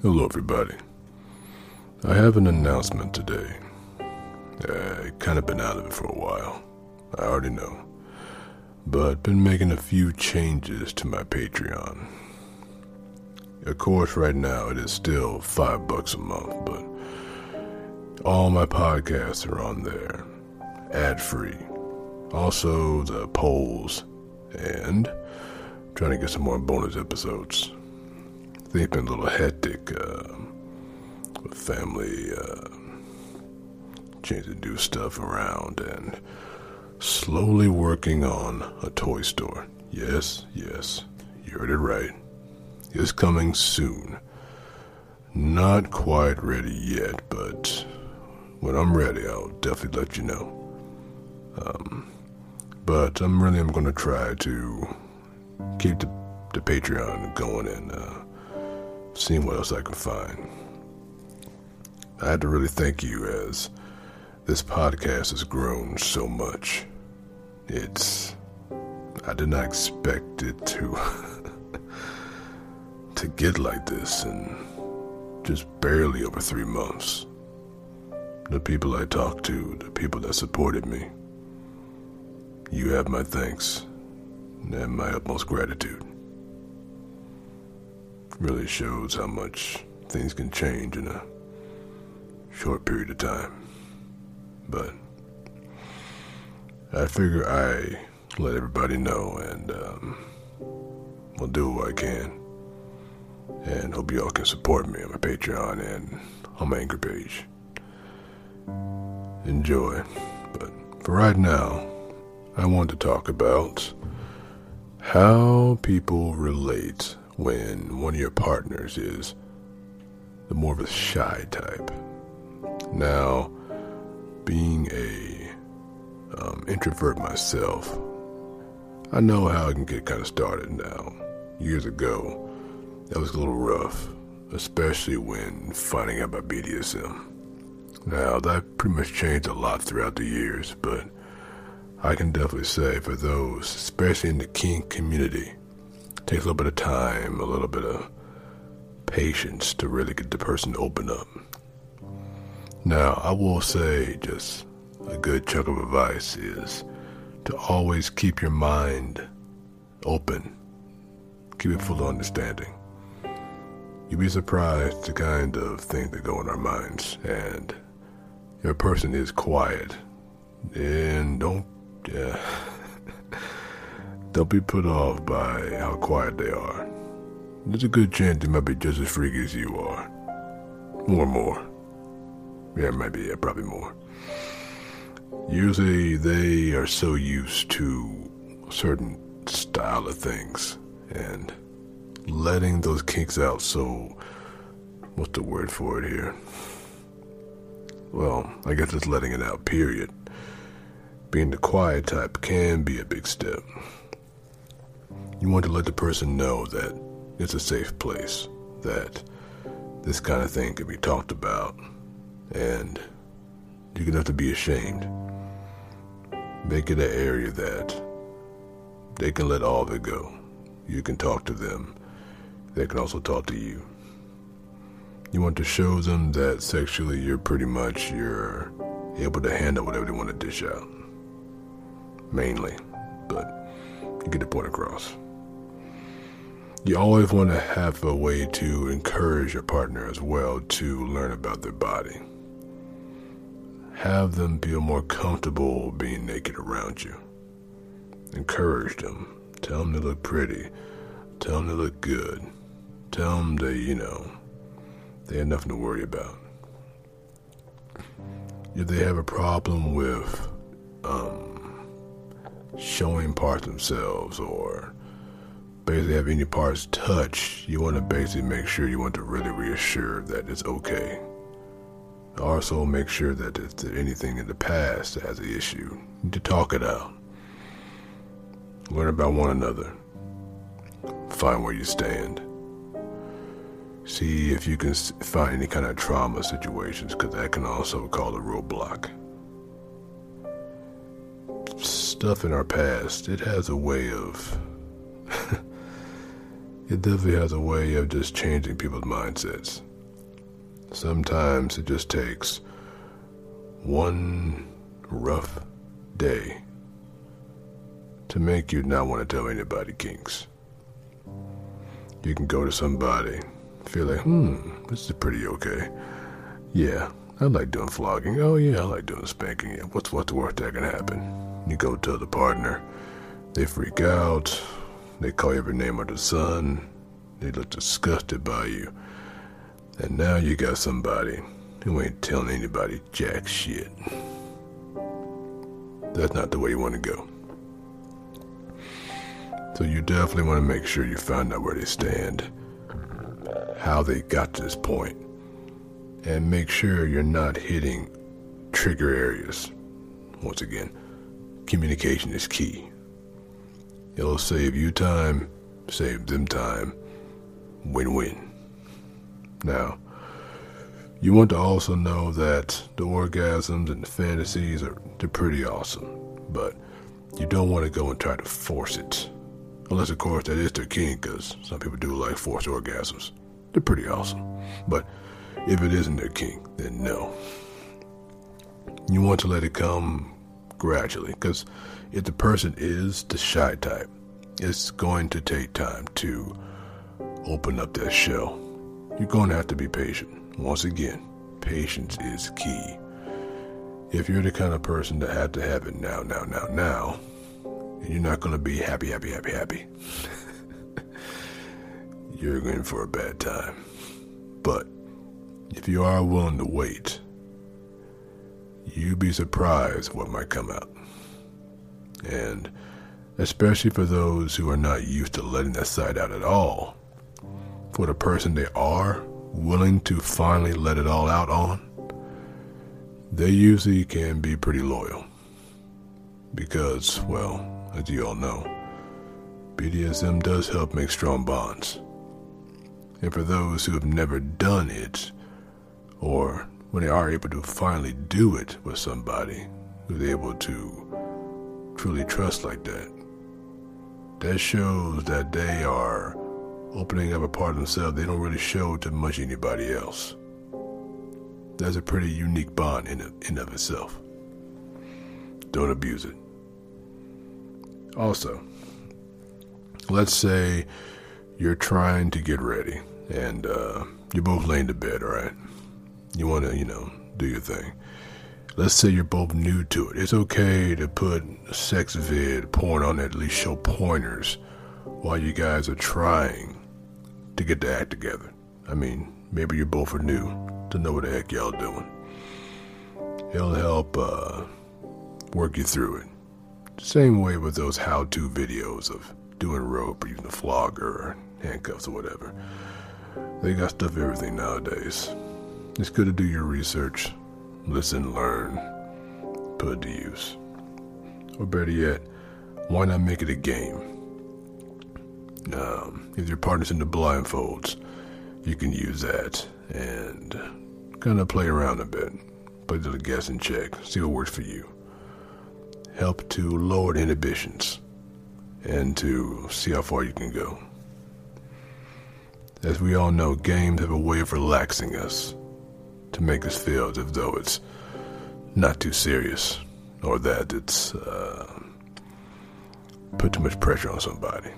Hello, everybody. I have an announcement today. Uh, I kind of been out of it for a while. I already know. But been making a few changes to my Patreon. Of course, right now it is still five bucks a month, but all my podcasts are on there, ad free. Also, the polls, and trying to get some more bonus episodes. They've been a little hectic uh, with family, uh, changing new stuff around, and slowly working on a toy store. Yes, yes, you heard it right. It's coming soon. Not quite ready yet, but when I'm ready, I'll definitely let you know. Um, but I'm really I'm going to try to keep the, the Patreon going and uh, seeing what else I can find. I had to really thank you as this podcast has grown so much. It's I did not expect it to to get like this in just barely over three months. The people I talked to, the people that supported me, you have my thanks and my utmost gratitude really shows how much things can change in a short period of time. But I figure I let everybody know and um, will do what I can. And hope y'all can support me on my Patreon and on my Anchor page. Enjoy. But for right now, I want to talk about how people relate when one of your partners is the more of a shy type. Now, being a um, introvert myself, I know how I can get kind of started now. Years ago, that was a little rough, especially when finding out about BDSM. Now, that pretty much changed a lot throughout the years, but I can definitely say for those, especially in the kink community, takes a little bit of time, a little bit of patience to really get the person to open up. Now, I will say just a good chunk of advice is to always keep your mind open, keep it full of understanding. You'd be surprised the kind of things that go in our minds, and if a person is quiet, and don't, yeah. Don't be put off by how quiet they are. There's a good chance they might be just as freaky as you are. More and more. Yeah, maybe, yeah, probably more. Usually they are so used to a certain style of things and letting those kinks out so what's the word for it here? Well, I guess it's letting it out, period. Being the quiet type can be a big step. You want to let the person know that it's a safe place, that this kind of thing can be talked about, and you don't have to be ashamed. Make it an area that they can let all of it go. You can talk to them. They can also talk to you. You want to show them that sexually you're pretty much you're able to handle whatever they want to dish out. Mainly. But you get the point across you always want to have a way to encourage your partner as well to learn about their body. Have them feel more comfortable being naked around you. Encourage them. Tell them they look pretty. Tell them they look good. Tell them they, you know, they have nothing to worry about. If they have a problem with um, showing parts themselves or basically have any parts touched, you want to basically make sure you want to really reassure that it's okay. Also, make sure that if anything in the past has an issue, to talk it out. Learn about one another. Find where you stand. See if you can find any kind of trauma situations, because that can also cause a roadblock. Stuff in our past, it has a way of it definitely has a way of just changing people's mindsets. Sometimes it just takes one rough day to make you not want to tell anybody kinks. You can go to somebody, feel like, hmm, this is pretty okay. Yeah, I like doing flogging. Oh yeah, I like doing spanking. Yeah, what's what's the worst that can happen? You go tell the partner, they freak out, they call you every name under the sun, they look disgusted by you, and now you got somebody who ain't telling anybody jack shit. That's not the way you want to go. So you definitely want to make sure you find out where they stand, how they got to this point, and make sure you're not hitting trigger areas. Once again, communication is key. It'll save you time, save them time, win win. Now, you want to also know that the orgasms and the fantasies are they're pretty awesome, but you don't want to go and try to force it. Unless, of course, that is their kink, because some people do like forced orgasms. They're pretty awesome. But if it isn't their kink, then no. You want to let it come gradually, because if the person is the shy type, it's going to take time to open up that shell. You're going to have to be patient. Once again, patience is key. If you're the kind of person that had to have it now, now, now, now, and you're not going to be happy, happy, happy, happy, you're in for a bad time. But if you are willing to wait, you'd be surprised what might come out. And especially for those who are not used to letting that side out at all, for the person they are willing to finally let it all out on, they usually can be pretty loyal. Because, well, as you all know, BDSM does help make strong bonds. And for those who have never done it, or when they are able to finally do it with somebody who's able to truly trust like that, that shows that they are opening up a part of themselves they don't really show to much anybody else. That's a pretty unique bond in and of itself. Don't abuse it. Also, let's say you're trying to get ready and uh, you're both laying to bed, all right? You want to, you know, do your thing. Let's say you're both new to it. It's okay to put sex vid porn on at least show pointers while you guys are trying to get the act together. I mean, maybe you both are new to know what the heck y'all doing. It'll help uh, work you through it. Same way with those how-to videos of doing rope or using a flogger or handcuffs or whatever. They got stuff everything nowadays. It's good to do your research, listen, learn, put to use. Or better yet, why not make it a game? Um, if your partner's into blindfolds, you can use that and kind of play around a bit, play the guess and check, see what works for you. Help to lower the inhibitions and to see how far you can go. As we all know, games have a way of relaxing us to make us feel as though it's not too serious or that it's uh, put too much pressure on somebody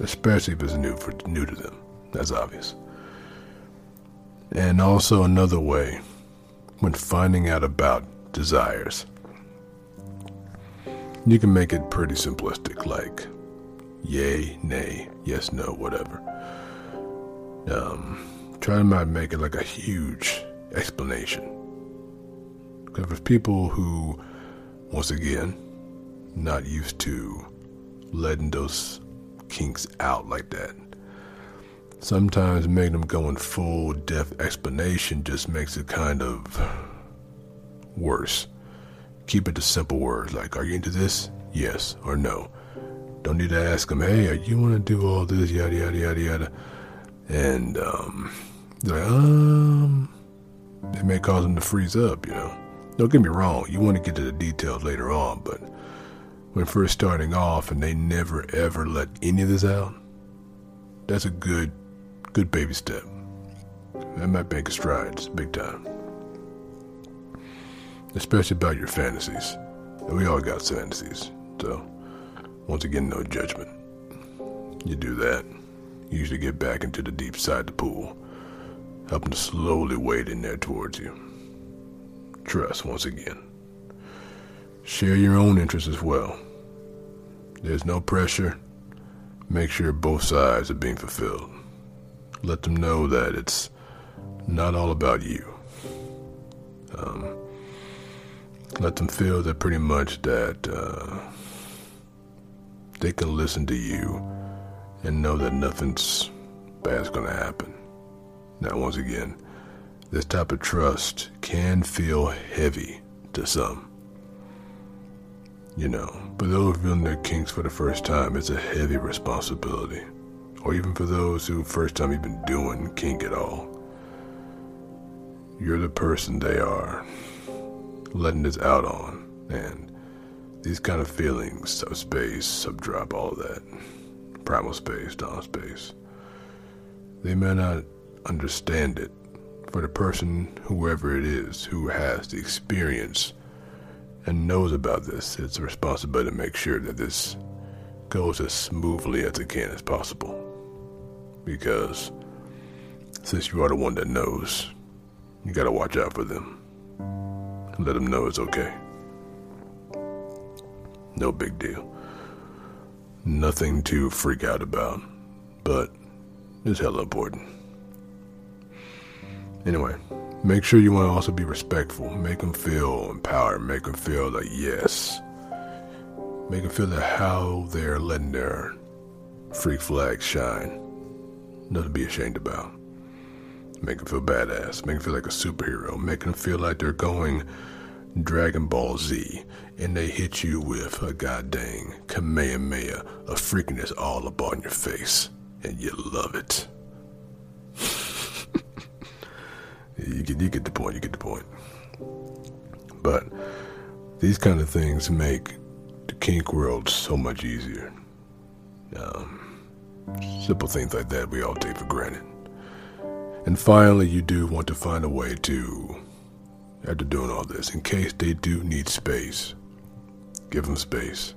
especially if it's new for new to them. That's obvious. And also another way, when finding out about desires, you can make it pretty simplistic, like yay, nay, yes, no, whatever. Um, try to not make it like a huge explanation. Because for people who, once again, not used to letting those kinks out like that. Sometimes making them go in full depth explanation just makes it kind of worse. Keep it to simple words like, Are you into this? Yes or no. Don't need to ask them, Hey, are you want to do all this? Yada, yada, yada, yada. And, um, they're like, Um, it may cause them to freeze up, you know. Don't get me wrong, you want to get to the details later on, but when first starting off and they never ever let any of this out, that's a good, good baby step. That might make strides, big time. Especially about your fantasies. We all got fantasies, so once again, no judgment. You do that, you usually get back into the deep side of the pool, helping to slowly wade in there towards you. Trust once again. Share your own interests as well. There's no pressure. Make sure both sides are being fulfilled. Let them know that it's not all about you. Um, let them feel that pretty much that uh, they can listen to you and know that nothing's bad's going to happen. Now, once again, this type of trust can feel heavy to some. You know, for those feeling their kinks for the first time, it's a heavy responsibility. Or even for those who first time even doing kink at all. You're the person they are letting this out on, and these kind of feelings, subspace, subdrop, all that, primal space, dom space, they may not understand it. For the person, whoever it is, who has the experience and knows about this, it's a responsibility to make sure that this goes as smoothly as it can as possible. Because since you are the one that knows, you gotta watch out for them. Let them know it's okay. No big deal. Nothing to freak out about, but it's hella important. Anyway, make sure you want to also be respectful. Make them feel empowered. Make them feel like, yes. Make them feel that how they're letting their freak flag shine. Nothing to be ashamed about. Make them feel badass. Make them feel like a superhero. Make them feel like they're going Dragon Ball Z and they hit you with a goddamn Kamehameha of freakiness all up on your face. And you love it. You, get, you get the point, you get the point. But these kind of things make the kink world so much easier. Um, simple things like that we all take for granted. And finally, you do want to find a way to, after doing all this, in case they do need space, give them space.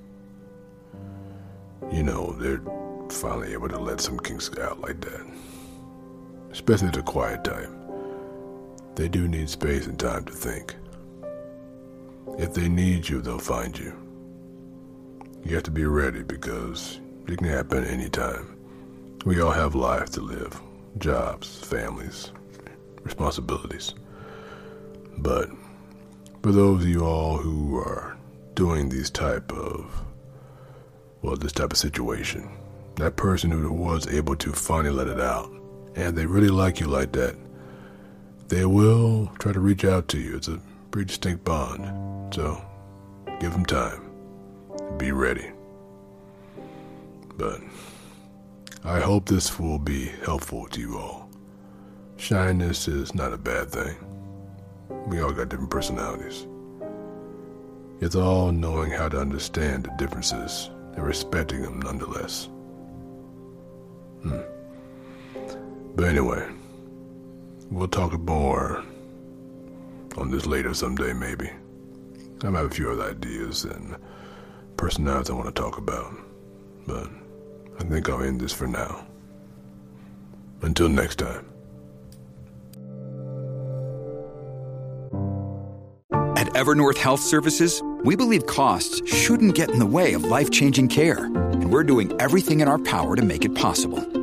You know, they're finally able to let some kinks out like that. Especially at a quiet time. They do need space and time to think. If they need you, they'll find you. You have to be ready because it can happen anytime. We all have lives to live jobs, families, responsibilities. But for those of you all who are doing these type of well, this type of situation, that person who was able to finally let it out, and they really like you like that, they will try to reach out to you. It's a pretty distinct bond. So give them time. Be ready. But I hope this will be helpful to you all. Shyness is not a bad thing. We all got different personalities. It's all knowing how to understand the differences and respecting them nonetheless. Hmm. But anyway, we'll talk more on this later someday, maybe. I have a few other ideas and personalities I want to talk about, but I think I'll end this for now. Until next time. At Evernorth Health Services, we believe costs shouldn't get in the way of life changing care, and we're doing everything in our power to make it possible.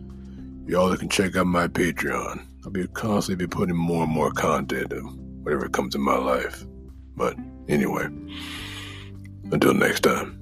y'all can check out my Patreon. I'll be constantly be putting more and more content of whatever comes in my life. But anyway, until next time.